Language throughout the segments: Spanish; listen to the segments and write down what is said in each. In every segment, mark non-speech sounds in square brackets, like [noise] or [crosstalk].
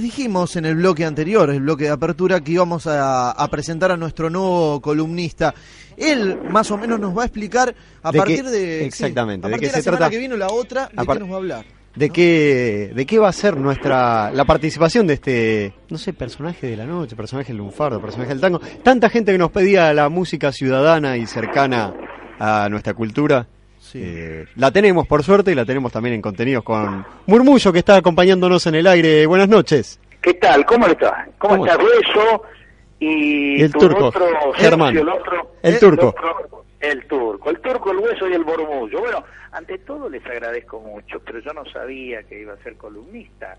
Les dijimos en el bloque anterior, el bloque de apertura, que íbamos a, a presentar a nuestro nuevo columnista. Él más o menos nos va a explicar a De partir de... exactamente, a de qué de la se semana trata. que viene la otra, ¿de qué nos va a hablar? ¿De qué, ¿De qué va a ser nuestra la participación de este, no sé, personaje de la noche, personaje lunfardo, personaje del tango? Tanta gente que nos pedía la música ciudadana y cercana a nuestra cultura. Eh, la tenemos por suerte y la tenemos también en contenidos con Murmullo que está acompañándonos en el aire. Buenas noches. ¿Qué tal? ¿Cómo le está? ¿Cómo, ¿Cómo está Hueso? Y, el tu turco, otro Germán. el otro, El turco. otro- el turco. El turco, el hueso y el bormullo. Bueno, ante todo les agradezco mucho, pero yo no sabía que iba a ser columnista.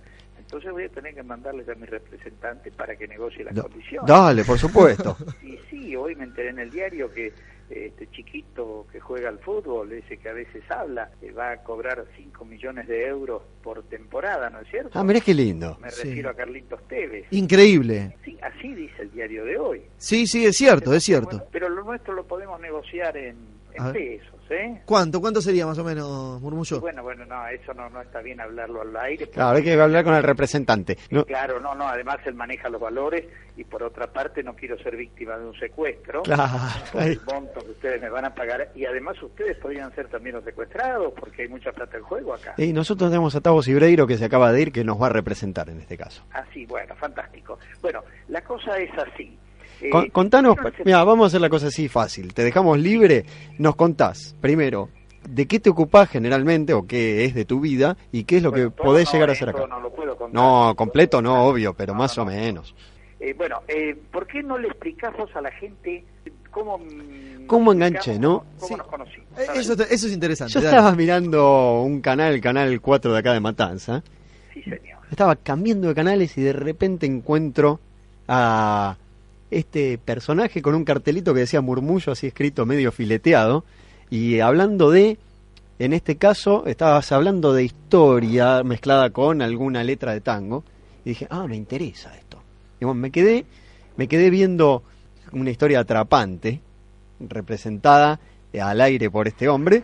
Entonces voy a tener que mandarles a mi representante para que negocie las Da- condiciones. Dale, por supuesto. [laughs] Y sí, hoy me enteré en el diario que este chiquito que juega al fútbol, ese que a veces habla, eh, va a cobrar 5 millones de euros por temporada, ¿no es cierto? Ah, mirá qué lindo. Me Sí. refiero a Carlitos Tevez. Increíble. Sí, así dice el diario de hoy. Sí, sí, es cierto, es cierto. Bueno, pero lo nuestro lo podemos negociar en, en pesos, ¿eh? ¿Cuánto? ¿Cuánto sería más o menos, Murmullo? bueno, bueno, no, eso no, no está bien hablarlo al aire. porque- Claro, hay que hablar con el representante. No, Claro, no, no, además él maneja los valores y por otra parte no quiero ser víctima de un secuestro. claro. Por el monto que ustedes me van a pagar y además ustedes podrían ser también los secuestrados porque hay mucha plata en juego acá. Y nosotros tenemos a Tavo Cibreiro que se acaba de ir, que nos va a representar en este caso. Así, bueno, fantástico. Bueno, la cosa es así. Con- contanos, mira, vamos a hacer la cosa así fácil. Te dejamos libre, nos contás primero de qué te ocupás generalmente o qué es de tu vida y qué es lo Bueno, que podés no, llegar a eh, hacer acá. No, lo puedo contar. No, completo no, obvio, pero No, más no, o no. menos. Eh, bueno, eh, ¿por qué no le explicamos a la gente cómo... mm, ¿Cómo ubicamos, no? ¿Cómo Sí. nos conocimos? Eso, eso es interesante. Yo dale. estaba mirando un canal, el canal 4 de acá de Matanza. Sí, señor. Estaba cambiando de canales y de repente encuentro a este personaje con un cartelito que decía murmullo así escrito medio fileteado y hablando de en este caso estabas hablando de historia mezclada con alguna letra de tango y dije ah me interesa esto y bueno, me quedé me quedé viendo una historia atrapante representada al aire por este hombre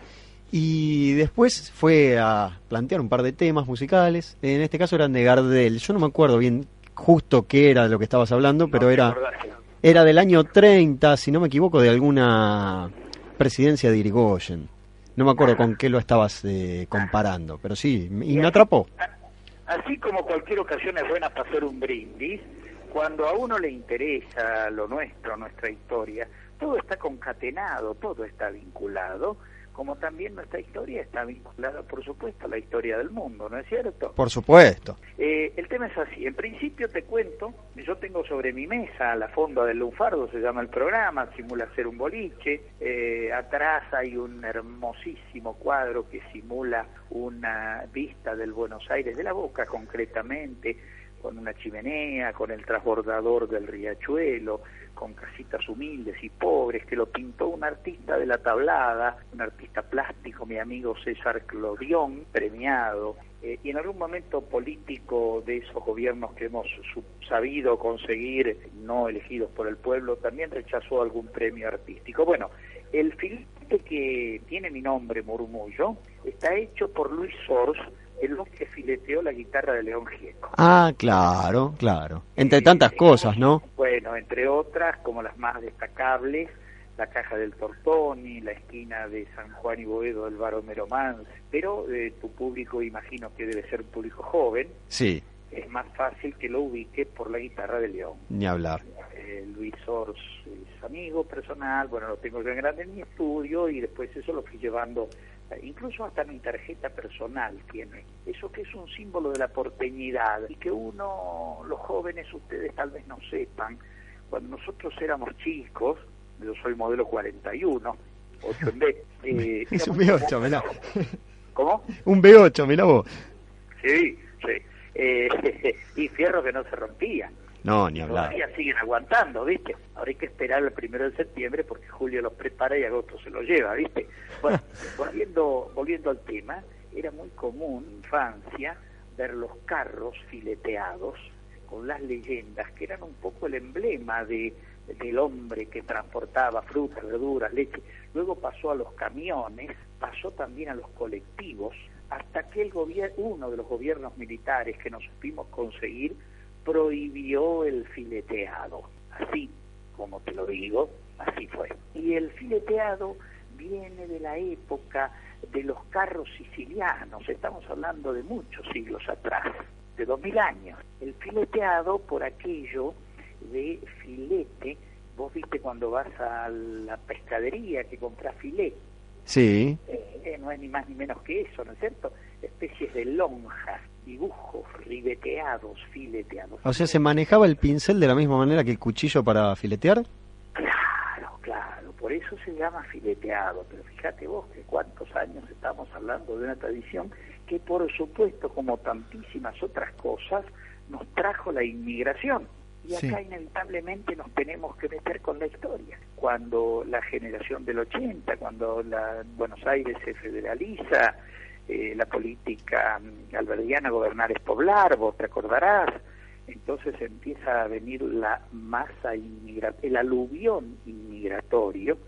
y después fue a plantear un par de temas musicales. En este caso eran de Gardel. Yo no me acuerdo bien justo qué era de lo que estabas hablando, pero No era. Era del año 30, si no me equivoco, de alguna presidencia de Irigoyen. No me acuerdo con qué lo estabas eh, comparando, pero sí, y me atrapó. Así como cualquier ocasión es buena para hacer un brindis, cuando a uno le interesa lo nuestro, nuestra historia, todo está concatenado, todo está vinculado, como también nuestra historia está vinculada, por supuesto, a la historia del mundo, ¿no es cierto? Por supuesto. Eh, el tema es así. En principio te cuento, yo tengo sobre mi mesa la fonda del lunfardo, se llama el programa, simula ser un boliche. Eh, atrás hay un hermosísimo cuadro que simula una vista del Buenos Aires de la Boca, concretamente, con una chimenea, con el transbordador del riachuelo, con casitas humildes y pobres, que lo pintó un artista de la tablada, un artista plástico, mi amigo César Clodión, premiado, eh, y en algún momento político de esos gobiernos que hemos sabido conseguir, no elegidos por el pueblo, también rechazó algún premio artístico. Bueno, el filete que tiene mi nombre, Murmullo, está hecho por Luis Sors, el hombre que fileteó la guitarra de León Gieco. Ah, claro, claro. Entre Eh, tantas cosas, ¿no? Entre otras, como las más destacables, la caja del Tortoni, la esquina de San Juan y Boedo del Bar Homero Mans, pero eh, tu público imagino que debe ser un público joven, Sí, es más fácil que lo ubique por la guitarra de León. ni hablar. Eh, Luis Sors es amigo personal, bueno, lo tengo yo en grande en mi estudio y después eso lo fui llevando incluso hasta mi tarjeta personal tiene, eso que es un símbolo de la porteñidad y que uno, los jóvenes, ustedes tal vez no sepan, cuando nosotros éramos chicos, yo soy modelo 41, 8 en B. [laughs] Eh, es un B8, mirá. ¿Cómo? Un B8, mirá vos. Sí, sí. Eh, [laughs] y fierro que no se rompía. No, ni hablar. Todavía siguen aguantando, ¿viste? Ahora hay que esperar el primero de septiembre porque julio los prepara y agosto se los lleva, ¿viste? Bueno, [laughs] volviendo, volviendo al tema, era muy común en infancia ver los carros fileteados con las leyendas que eran un poco el emblema de, del hombre que transportaba frutas, verduras, leche. Luego pasó a los camiones, pasó también a los colectivos, hasta que el uno de los gobiernos militares que nos supimos conseguir prohibió el fileteado. Así como te lo digo, así fue. Y el fileteado viene de la época de los carros sicilianos, estamos hablando de muchos siglos atrás de dos mil años. El fileteado por aquello de filete, vos viste cuando vas a la pescadería que compras filet. Sí. Eh, no es ni más ni menos que eso, ¿no es cierto? Especies de lonjas, dibujos ribeteados, fileteados. O sea, ¿se manejaba el pincel de la misma manera que el cuchillo para filetear? Claro, claro, por eso se llama fileteado, pero fíjate vos que cuántos años estamos hablando de una tradición que por supuesto, como tantísimas otras cosas, nos trajo la inmigración. Y acá inevitablemente nos tenemos que meter con la historia. Cuando la generación del 80, cuando la Buenos Aires se federaliza, eh, la política mm, alberdiana gobernar es poblar, vos te acordarás, entonces empieza a venir la masa inmigratoria, el aluvión inmigratorio.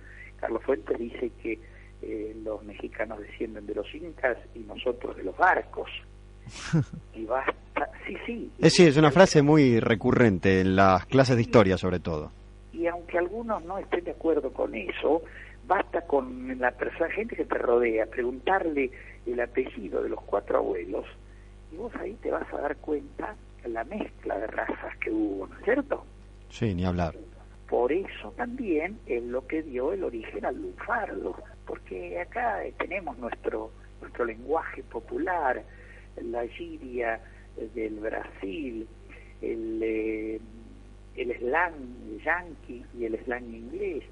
Carlos Fuentes dice que eh, los mexicanos descienden de los incas y nosotros de los barcos. [laughs] y basta, sí, sí. Es, sí, es una frase muy recurrente en las clases de historia sobre todo. Y aunque algunos no estén de acuerdo con eso, basta con la persona, gente que te rodea, preguntarle el apellido de los cuatro abuelos y vos ahí te vas a dar cuenta la mezcla de razas que hubo, ¿no es cierto? Sí, ni hablar. Por eso también es lo que dio el origen al lunfardo porque acá tenemos nuestro, nuestro lenguaje popular, la giria del Brasil, el, eh, el slang yanqui y el slang inglés,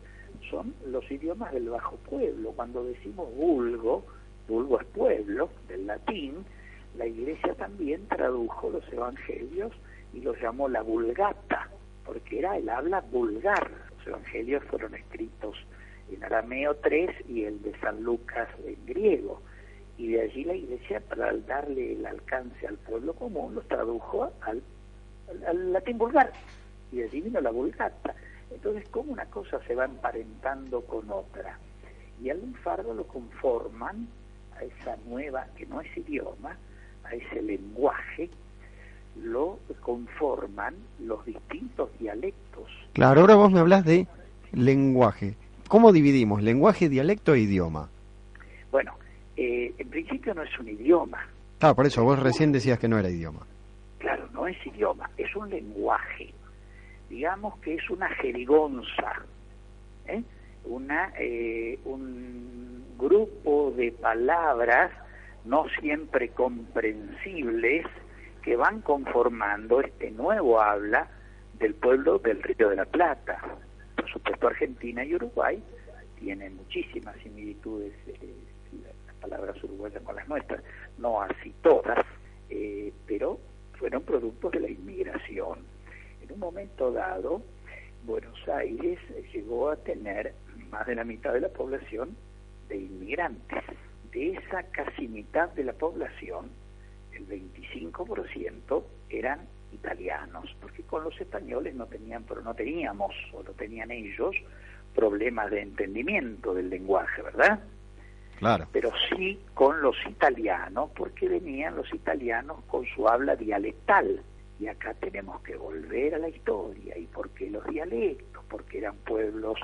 son los idiomas del bajo pueblo. Cuando decimos vulgo, vulgo es pueblo, del latín, la iglesia también tradujo los evangelios y los llamó la vulgata, porque era el habla vulgar. Los evangelios fueron escritos en arameo 3 y el de San Lucas en griego. Y de allí la iglesia, para darle el alcance al pueblo común, los tradujo al, al, latín vulgar. Y de allí vino la vulgata. Entonces, ¿cómo una cosa se va emparentando con otra? Y al lunfardo lo conforman a esa nueva, que no es idioma, a ese lenguaje, lo conforman los distintos dialectos. Claro, ahora vos me hablas de lenguaje. ¿Cómo dividimos lenguaje, dialecto e idioma? Bueno, eh, en principio no es un idioma. Ah, por eso vos recién decías que no era idioma. Claro, no es idioma, es un lenguaje. Digamos que es una jerigonza, ¿eh? una, eh, un grupo de palabras no siempre comprensibles que van conformando este nuevo habla del pueblo del Río de la Plata por supuesto Argentina y Uruguay tienen muchísimas similitudes eh, las palabras uruguayas con las nuestras, no así todas, eh, pero fueron productos de la inmigración. En un momento dado, Buenos Aires llegó a tener más de la mitad de la población de inmigrantes. De esa casi mitad de la población, el 25% eran italianos, porque con los españoles no tenían, pero no teníamos, o no tenían ellos, problemas de entendimiento del lenguaje, ¿verdad? Claro. Pero sí con los italianos, porque venían los italianos con su habla dialectal. Y acá tenemos que volver a la historia. ¿Y por qué los dialectos? Porque eran pueblos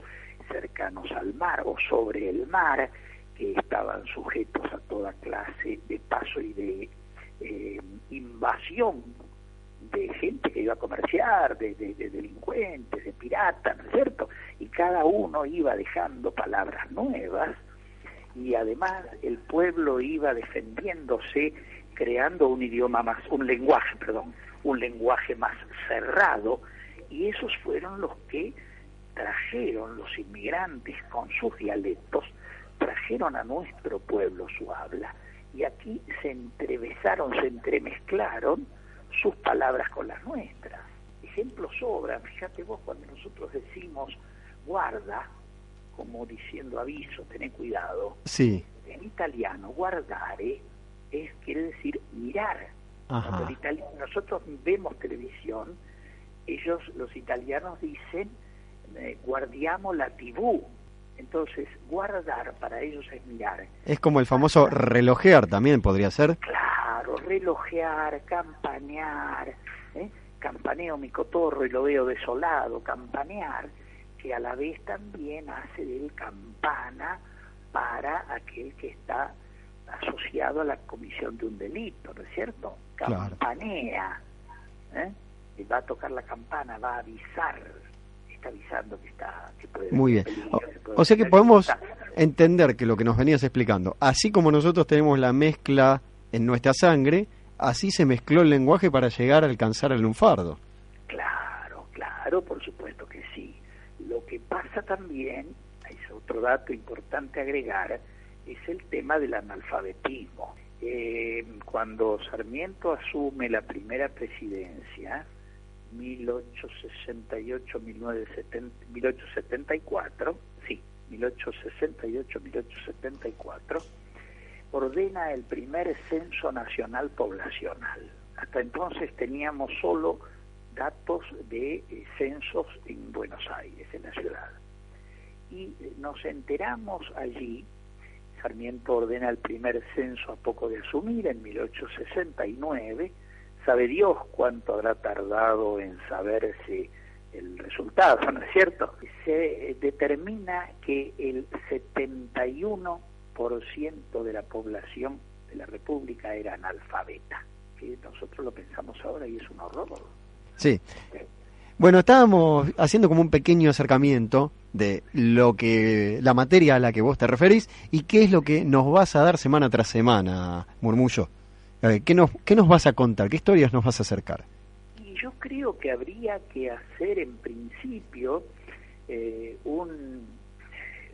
cercanos al mar o sobre el mar, que estaban sujetos a toda clase de paso y de eh, invasión de gente que iba a comerciar, de, delincuentes, de piratas, ¿no es cierto? Y cada uno iba dejando palabras nuevas y además el pueblo iba defendiéndose creando un idioma más, un lenguaje, perdón, un lenguaje más cerrado y esos fueron los que trajeron los inmigrantes con sus dialectos, trajeron a nuestro pueblo su habla y aquí se entrevesaron, se entremezclaron sus palabras con las nuestras. Ejemplos sobran, fíjate vos cuando nosotros decimos guarda, como diciendo aviso, ten cuidado. Sí. En italiano, guardare es quiere decir mirar. nosotros vemos televisión, ellos, los italianos, dicen eh, guardiamo la TV. Entonces, guardar para ellos es mirar. Es como el famoso relojear también, podría ser. Claro, relojear, campanear, ¿eh? campaneo mi cotorro y lo veo desolado, campanear que a la vez también hace del campana para aquel que está asociado a la comisión de un delito, ¿no es cierto? Campanea, ¿eh? Y va a tocar la campana, va a avisar, está avisando que está que puede Muy bien. o, sea que podemos entender que lo que nos venías explicando, así como nosotros tenemos la mezcla en nuestra sangre, así se mezcló el lenguaje para llegar a alcanzar el lunfardo. Claro, claro, por supuesto que sí. Lo que pasa también, es otro dato importante agregar, es el tema del analfabetismo. Eh, cuando Sarmiento asume la primera presidencia, 1868-1874, sí, 1868-1874, ordena el primer censo nacional poblacional. Hasta entonces teníamos solo datos de eh, censos en Buenos Aires, en la ciudad. Y eh, nos enteramos allí, Sarmiento ordena el primer censo a poco de asumir, en 1869, sabe Dios cuánto habrá tardado en saberse el resultado, ¿no es cierto? Se eh, determina que el 71% de la población de la República era analfabeta, que nosotros lo pensamos ahora y es un horror. Sí. Bueno, estábamos haciendo como un pequeño acercamiento de lo que la materia a la que vos te referís y qué es lo que nos vas a dar semana tras semana, Murmullo. ¿qué, nos, ¿Qué nos vas a contar? ¿Qué historias nos vas a acercar? Y yo creo que habría que hacer en principio eh, un,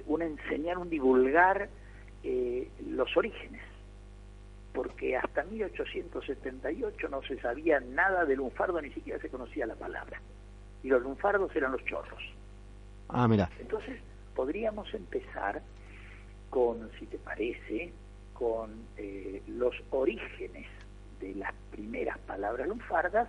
un enseñar, un divulgar eh, los orígenes porque hasta 1878 no se sabía nada del lunfardo, ni siquiera se conocía la palabra. Y los lunfardos eran los chorros. Ah, mira. Entonces, podríamos empezar con, si te parece, con eh, los orígenes de las primeras palabras lunfardas,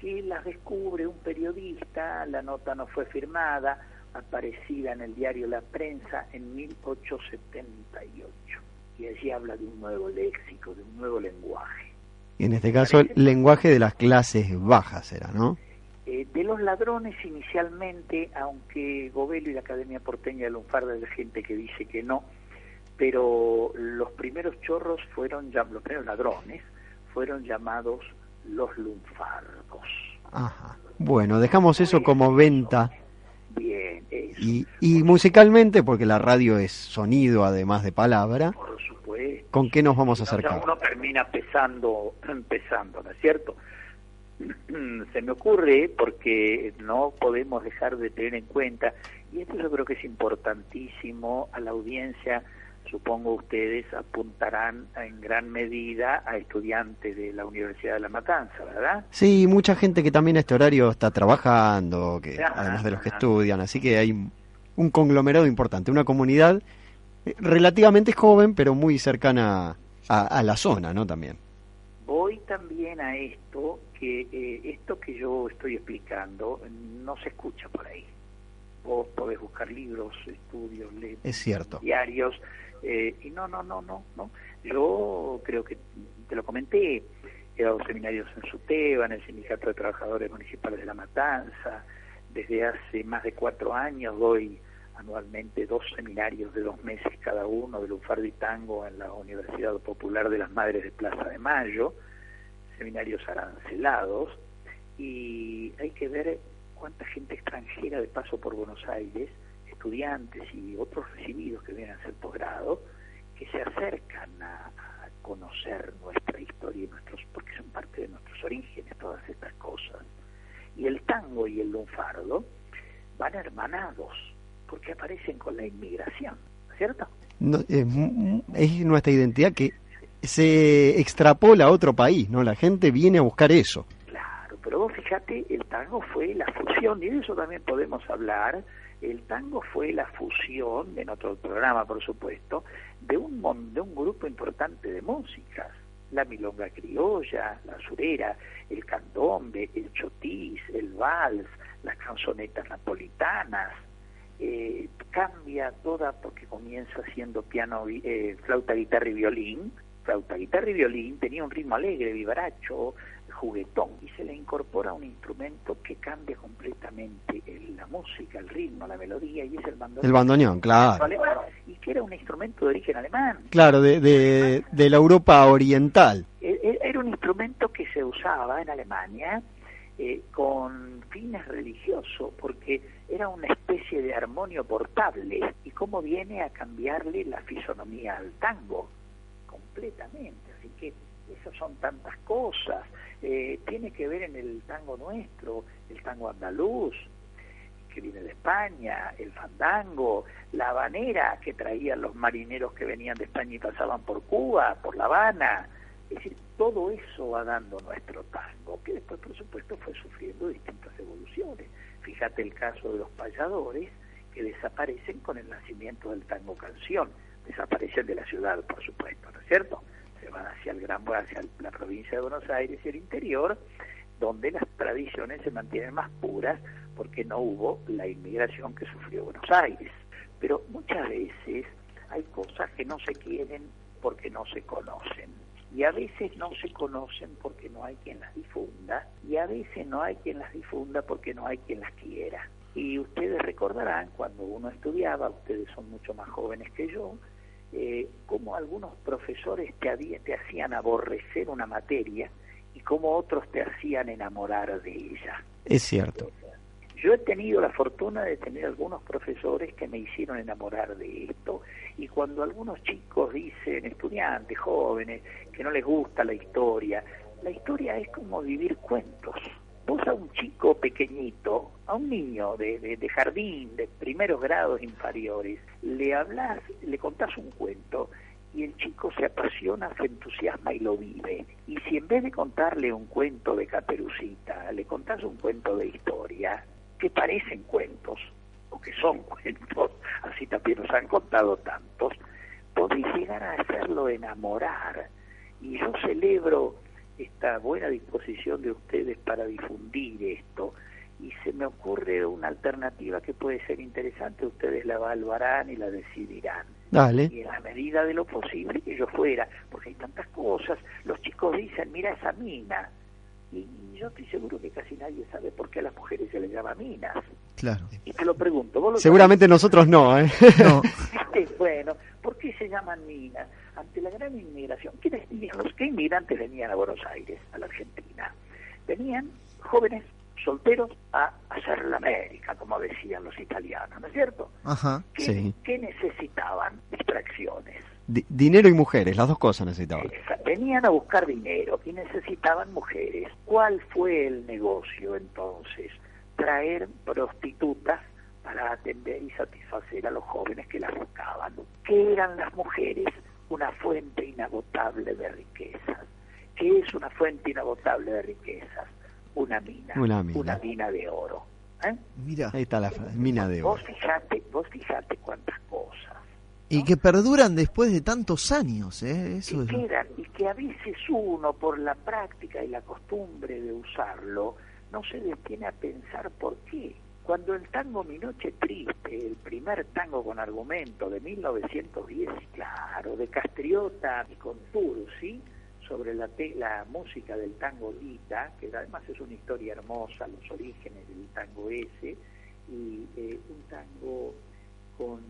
que las descubre un periodista, la nota no fue firmada, aparecida en el diario La Prensa en 1878 y allí habla de un nuevo léxico, de un nuevo lenguaje. Y en este caso el lenguaje de las clases bajas era, ¿no? Eh, de los ladrones inicialmente, aunque Gobelo y la Academia Porteña de Lunfarda de gente que dice que no, pero los primeros chorros fueron, los primeros ladrones fueron llamados los lunfardos. Ajá. Bueno, dejamos eso como venta Y, y, musicalmente, porque la radio es sonido además de palabra, por supuesto. ¿con qué nos vamos a acercar? Uno termina empezando, [clears throat] empezando, ¿no es cierto? [clears throat] Se me ocurre, porque no podemos dejar de tener en cuenta, y esto yo creo que es importantísimo a la audiencia, supongo ustedes apuntarán en gran medida a estudiantes de la Universidad de La Matanza, ¿verdad? Sí, mucha gente que también a este horario está trabajando, que además de los que estudian, así que hay un conglomerado importante, una comunidad eh, relativamente joven, pero muy cercana a, la zona, ¿no? También. Voy también a esto, que eh, esto que yo estoy explicando no se escucha por ahí. Vos podés buscar libros, estudios, es cierto. diarios, eh, y no, no, no, no, no. Yo creo que te lo comenté, he dado seminarios en SUTEBA, en el Sindicato de Trabajadores Municipales de La Matanza, desde hace más de cuatro años doy anualmente dos seminarios de dos meses cada uno de Lunfardo y Tango en la Universidad Popular de las Madres de Plaza de Mayo, seminarios arancelados, y hay que ver cuánta gente extranjera de paso por Buenos Aires estudiantes y otros recibidos que vienen a hacer posgrado, que se acercan a, conocer nuestra historia y nuestros, porque son parte de nuestros orígenes todas estas cosas. Y el tango y el lunfardo van hermanados, porque aparecen con la inmigración, ¿cierto? No, es, es nuestra identidad que se extrapola a otro país, ¿no? La gente viene a buscar eso. Pero vos fíjate, el tango fue la fusión, y de eso también podemos hablar, el tango fue la fusión, en otro programa por supuesto, de un, de un grupo importante de músicas, la milonga criolla, la surera, el candombe, el chotis, el vals, las canzonetas napolitanas, eh, cambia toda porque comienza siendo piano, eh, flauta, guitarra y violín, flauta, guitarra y violín, tenía un ritmo alegre, vivaracho, juguetón, y se le incorpora un instrumento que cambia completamente el- la música, el ritmo, la melodía, y es el bandoneón. El bandoneón, claro. Y que era un instrumento de origen alemán. Claro, de, de, de la Europa oriental. E- e- Era un instrumento que se usaba en Alemania eh, con fines religiosos, porque era una especie de armonio portable. ¿Y cómo viene a cambiarle la fisonomía al tango? Completamente. Así que esas son tantas cosas. Eh, tiene que ver en el tango nuestro, el tango andaluz, que viene de España, el fandango, la habanera que traían los marineros que venían de España y pasaban por Cuba, por La Habana. Es decir, todo eso va dando nuestro tango, que después, por supuesto, fue sufriendo distintas evoluciones. Fíjate el caso de los payadores, que desaparecen con el nacimiento del tango canción, desaparecen de la ciudad, por supuesto, ¿no es cierto? Se van hacia el gran hacia la provincia de Buenos Aires y el interior, donde las tradiciones se mantienen más puras porque no hubo la inmigración que sufrió Buenos Aires. Pero muchas veces hay cosas que no se quieren porque no se conocen. Y a veces no se conocen porque no hay quien las difunda. Y a veces no hay quien las difunda porque no hay quien las quiera. Y ustedes recordarán, cuando uno estudiaba, ustedes son mucho más jóvenes que yo, eh, cómo algunos profesores te, había- te hacían aborrecer una materia y cómo otros te hacían enamorar de ella. Es cierto. Yo he tenido la fortuna de tener algunos profesores que me hicieron enamorar de esto y cuando algunos chicos dicen, estudiantes, jóvenes, que no les gusta la historia, la historia es como vivir cuentos. Vos a un chico pequeñito, a un niño de, jardín, de primeros grados inferiores, le hablas, le contás un cuento y el chico se apasiona, se entusiasma y lo vive. Y si en vez de contarle un cuento de caperucita, le contás un cuento de historia, que parecen cuentos, o que son [laughs] cuentos, así también nos han contado tantos, podéis llegar a hacerlo enamorar. Y yo celebro esta buena disposición de ustedes para difundir esto. Y se me ocurre una alternativa que puede ser interesante, ustedes la evaluarán y la decidirán Dale. y en la medida de lo posible que yo fuera, porque hay tantas cosas. Los chicos dicen, mira esa mina, y yo estoy seguro que casi nadie sabe por qué a las mujeres se les llama minas. Claro. Y te lo pregunto, ¿vos lo Seguramente nosotros no, ¿eh? No? [laughs] Bueno, ¿por qué se llaman minas? Ante la gran inmigración, ¿quiénes venían? ¿Los qué inmigrantes venían a Buenos Aires, a la Argentina? Venían jóvenes solteros a hacer la América, como decían los italianos, ¿no es cierto? ajá. ¿Qué, Sí. qué necesitaban? Distracciones. Di- dinero y mujeres, las dos cosas necesitaban. Venían a buscar dinero y necesitaban mujeres. ¿Cuál fue el negocio entonces? Traer prostitutas para atender y satisfacer a los jóvenes que las buscaban. ¿Qué eran las mujeres? Una fuente inagotable de riquezas. ¿Qué es una fuente inagotable de riquezas? Una mina. Una mina. mina de oro. ¿eh? Mira. Ahí está la frase, mina de oro. Vos fijate, vos fijate cuántas cosas. Y que perduran después de tantos años, ¿eh? Eso que es... quedan y que a veces uno por la práctica y la costumbre de usarlo no se detiene a pensar por qué. Cuando el tango Mi Noche Triste, el primer tango con argumento de 1910, claro, de Castriota y con Tursi, sobre la, te- la música del tango Lita, que además es una historia hermosa, los orígenes del tango ese, y eh, un tango con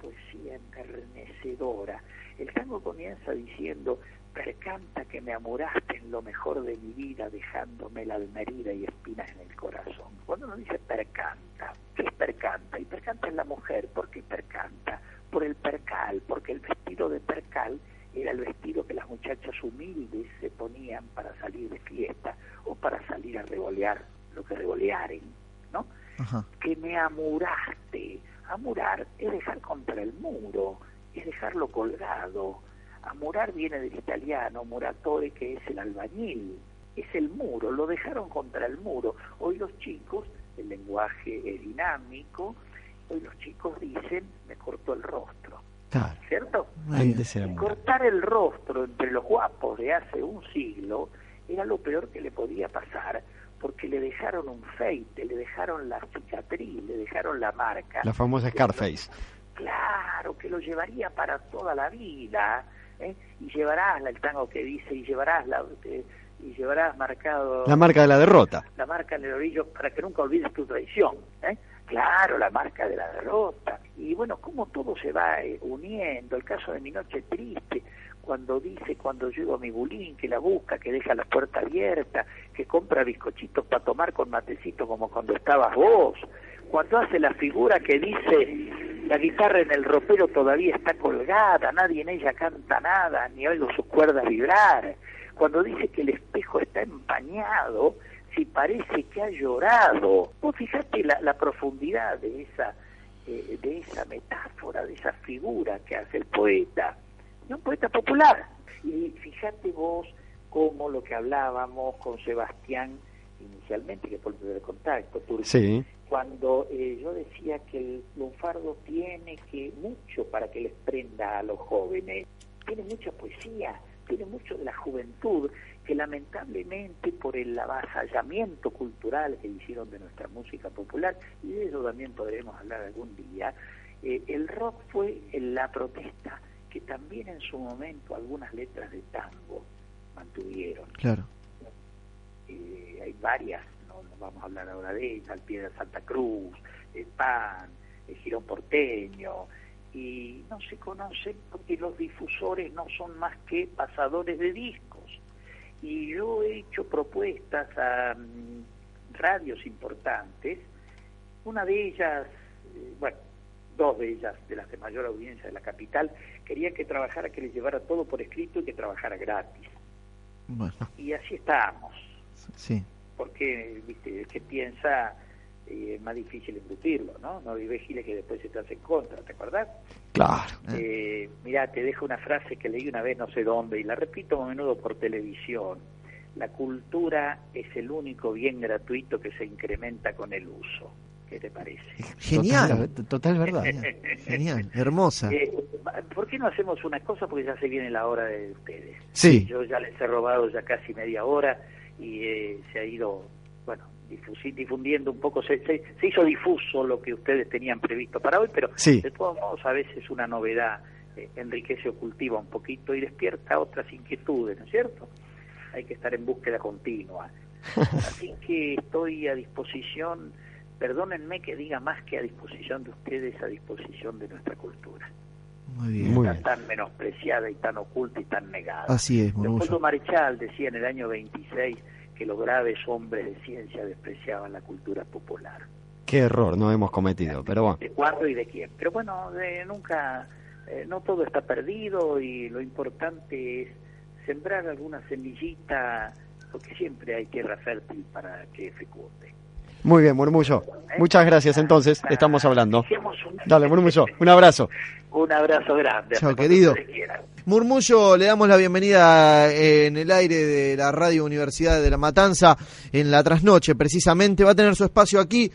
poesía enternecedora. El tango comienza diciendo, percanta que me amoraste en lo mejor de mi vida, dejándome la almerida y espinas en el corazón. Cuando uno dice percanta, ¿qué es percanta? Y percanta es la mujer, ¿por qué percanta? Por el percal, porque el vestido de percal era el vestido que las muchachas humildes se ponían para salir de fiesta o para salir a revolear, lo que revolearen, ¿no? Que me amuraste. Amurar es dejar contra el muro, es dejarlo colgado. Amurar viene del italiano, muratore, que es el albañil, es el muro, lo dejaron contra el muro. Hoy los chicos, el lenguaje es dinámico, hoy los chicos dicen, me cortó el rostro, Claro. ¿cierto? Y cortar el rostro entre los guapos de hace un siglo era lo peor que le podía pasar, porque le dejaron un feite, le dejaron la cicatriz, le dejaron la marca. La famosa Scarface. Claro, que lo llevaría para toda la vida. ¿eh? Y llevarás la- el tango que dice, y llevarás la, eh, y llevarás marcado La marca de la derrota. la marca en el orillo para que nunca olvides tu traición. ¿eh? Claro, la marca de la derrota. Y bueno, cómo todo se va eh, uniendo. El caso de mi noche triste, cuando dice, cuando llego a mi bulín, que la busca, que deja la puerta abierta, que compra bizcochitos para tomar con matecito como cuando estabas vos. Cuando hace la figura que dice, la guitarra en el ropero todavía está colgada, nadie en ella canta nada, ni oigo sus cuerdas vibrar. Cuando dice que el espejo está empañado, si parece que ha llorado. Vos fijate la, profundidad de esa, eh, de esa metáfora, de esa figura que hace el poeta, y un poeta popular. Y fíjate vos cómo lo que hablábamos con Sebastián inicialmente, que fue el primer contacto, Turquía, Sí. cuando eh, yo decía que el lunfardo tiene que mucho para que les prenda a los jóvenes, tiene mucha poesía, tiene mucho de la juventud, que lamentablemente por el avasallamiento cultural que hicieron de nuestra música popular, y de eso también podremos hablar algún día, eh, el rock fue la protesta que también en su momento algunas letras de tango mantuvieron Claro. eh, hay varias, no, no vamos a hablar ahora de ellas, al pie de Santa Cruz, el PAN, el Girón Porteño, y no se conocen porque los difusores no son más que pasadores de discos. Y yo he hecho propuestas a mm, radios importantes, una de ellas, eh, bueno, dos de ellas, de las de mayor audiencia de la capital, querían que trabajara, que les llevara todo por escrito y que trabajara gratis. Bueno, Y así estamos sí. porque viste el que piensa eh, es más difícil embutirlo, ¿no? No vive Giles que después estás en contra, ¿te acordás? Claro. Eh, mirá, te dejo una frase que leí una vez no sé dónde y la repito a menudo por televisión. La cultura es el único bien gratuito que se incrementa con el uso. ¿Qué te parece? Genial. Total, [laughs] total verdad. Genial. Hermosa. Eh, ¿Por qué no hacemos una cosa? Porque ya se viene la hora de ustedes. Sí. Yo ya les he robado ya casi media hora y eh, se ha ido, bueno, difusi- difundiendo un poco, se, se, se hizo difuso lo que ustedes tenían previsto para hoy, pero Sí. de todos modos a veces una novedad eh, enriquece o cultiva un poquito y despierta otras inquietudes, ¿no es cierto? Hay que estar en búsqueda continua. [laughs] Así que estoy a disposición, perdónenme que diga más que a disposición de ustedes, a disposición de nuestra cultura. Muy bien. Muy Está bien. tan menospreciada y tan oculta y tan negada. Así es, Leopoldo. Marechal decía en el año 26 que los graves hombres de ciencia despreciaban la cultura popular. Qué error no hemos cometido, pero bueno. ¿De cuándo y de quién? Pero bueno, de nunca, eh, no todo está perdido y lo importante es sembrar alguna semillita, porque siempre hay tierra fértil para que fecunde. Muy bien, Murmullo. Muchas gracias entonces. Estamos hablando. Dale, Murmullo. Un abrazo. Un abrazo grande. Chao, querido. Murmullo, le damos la bienvenida en el aire de la Radio Universidad de La Matanza en la trasnoche, precisamente. Va a tener su espacio aquí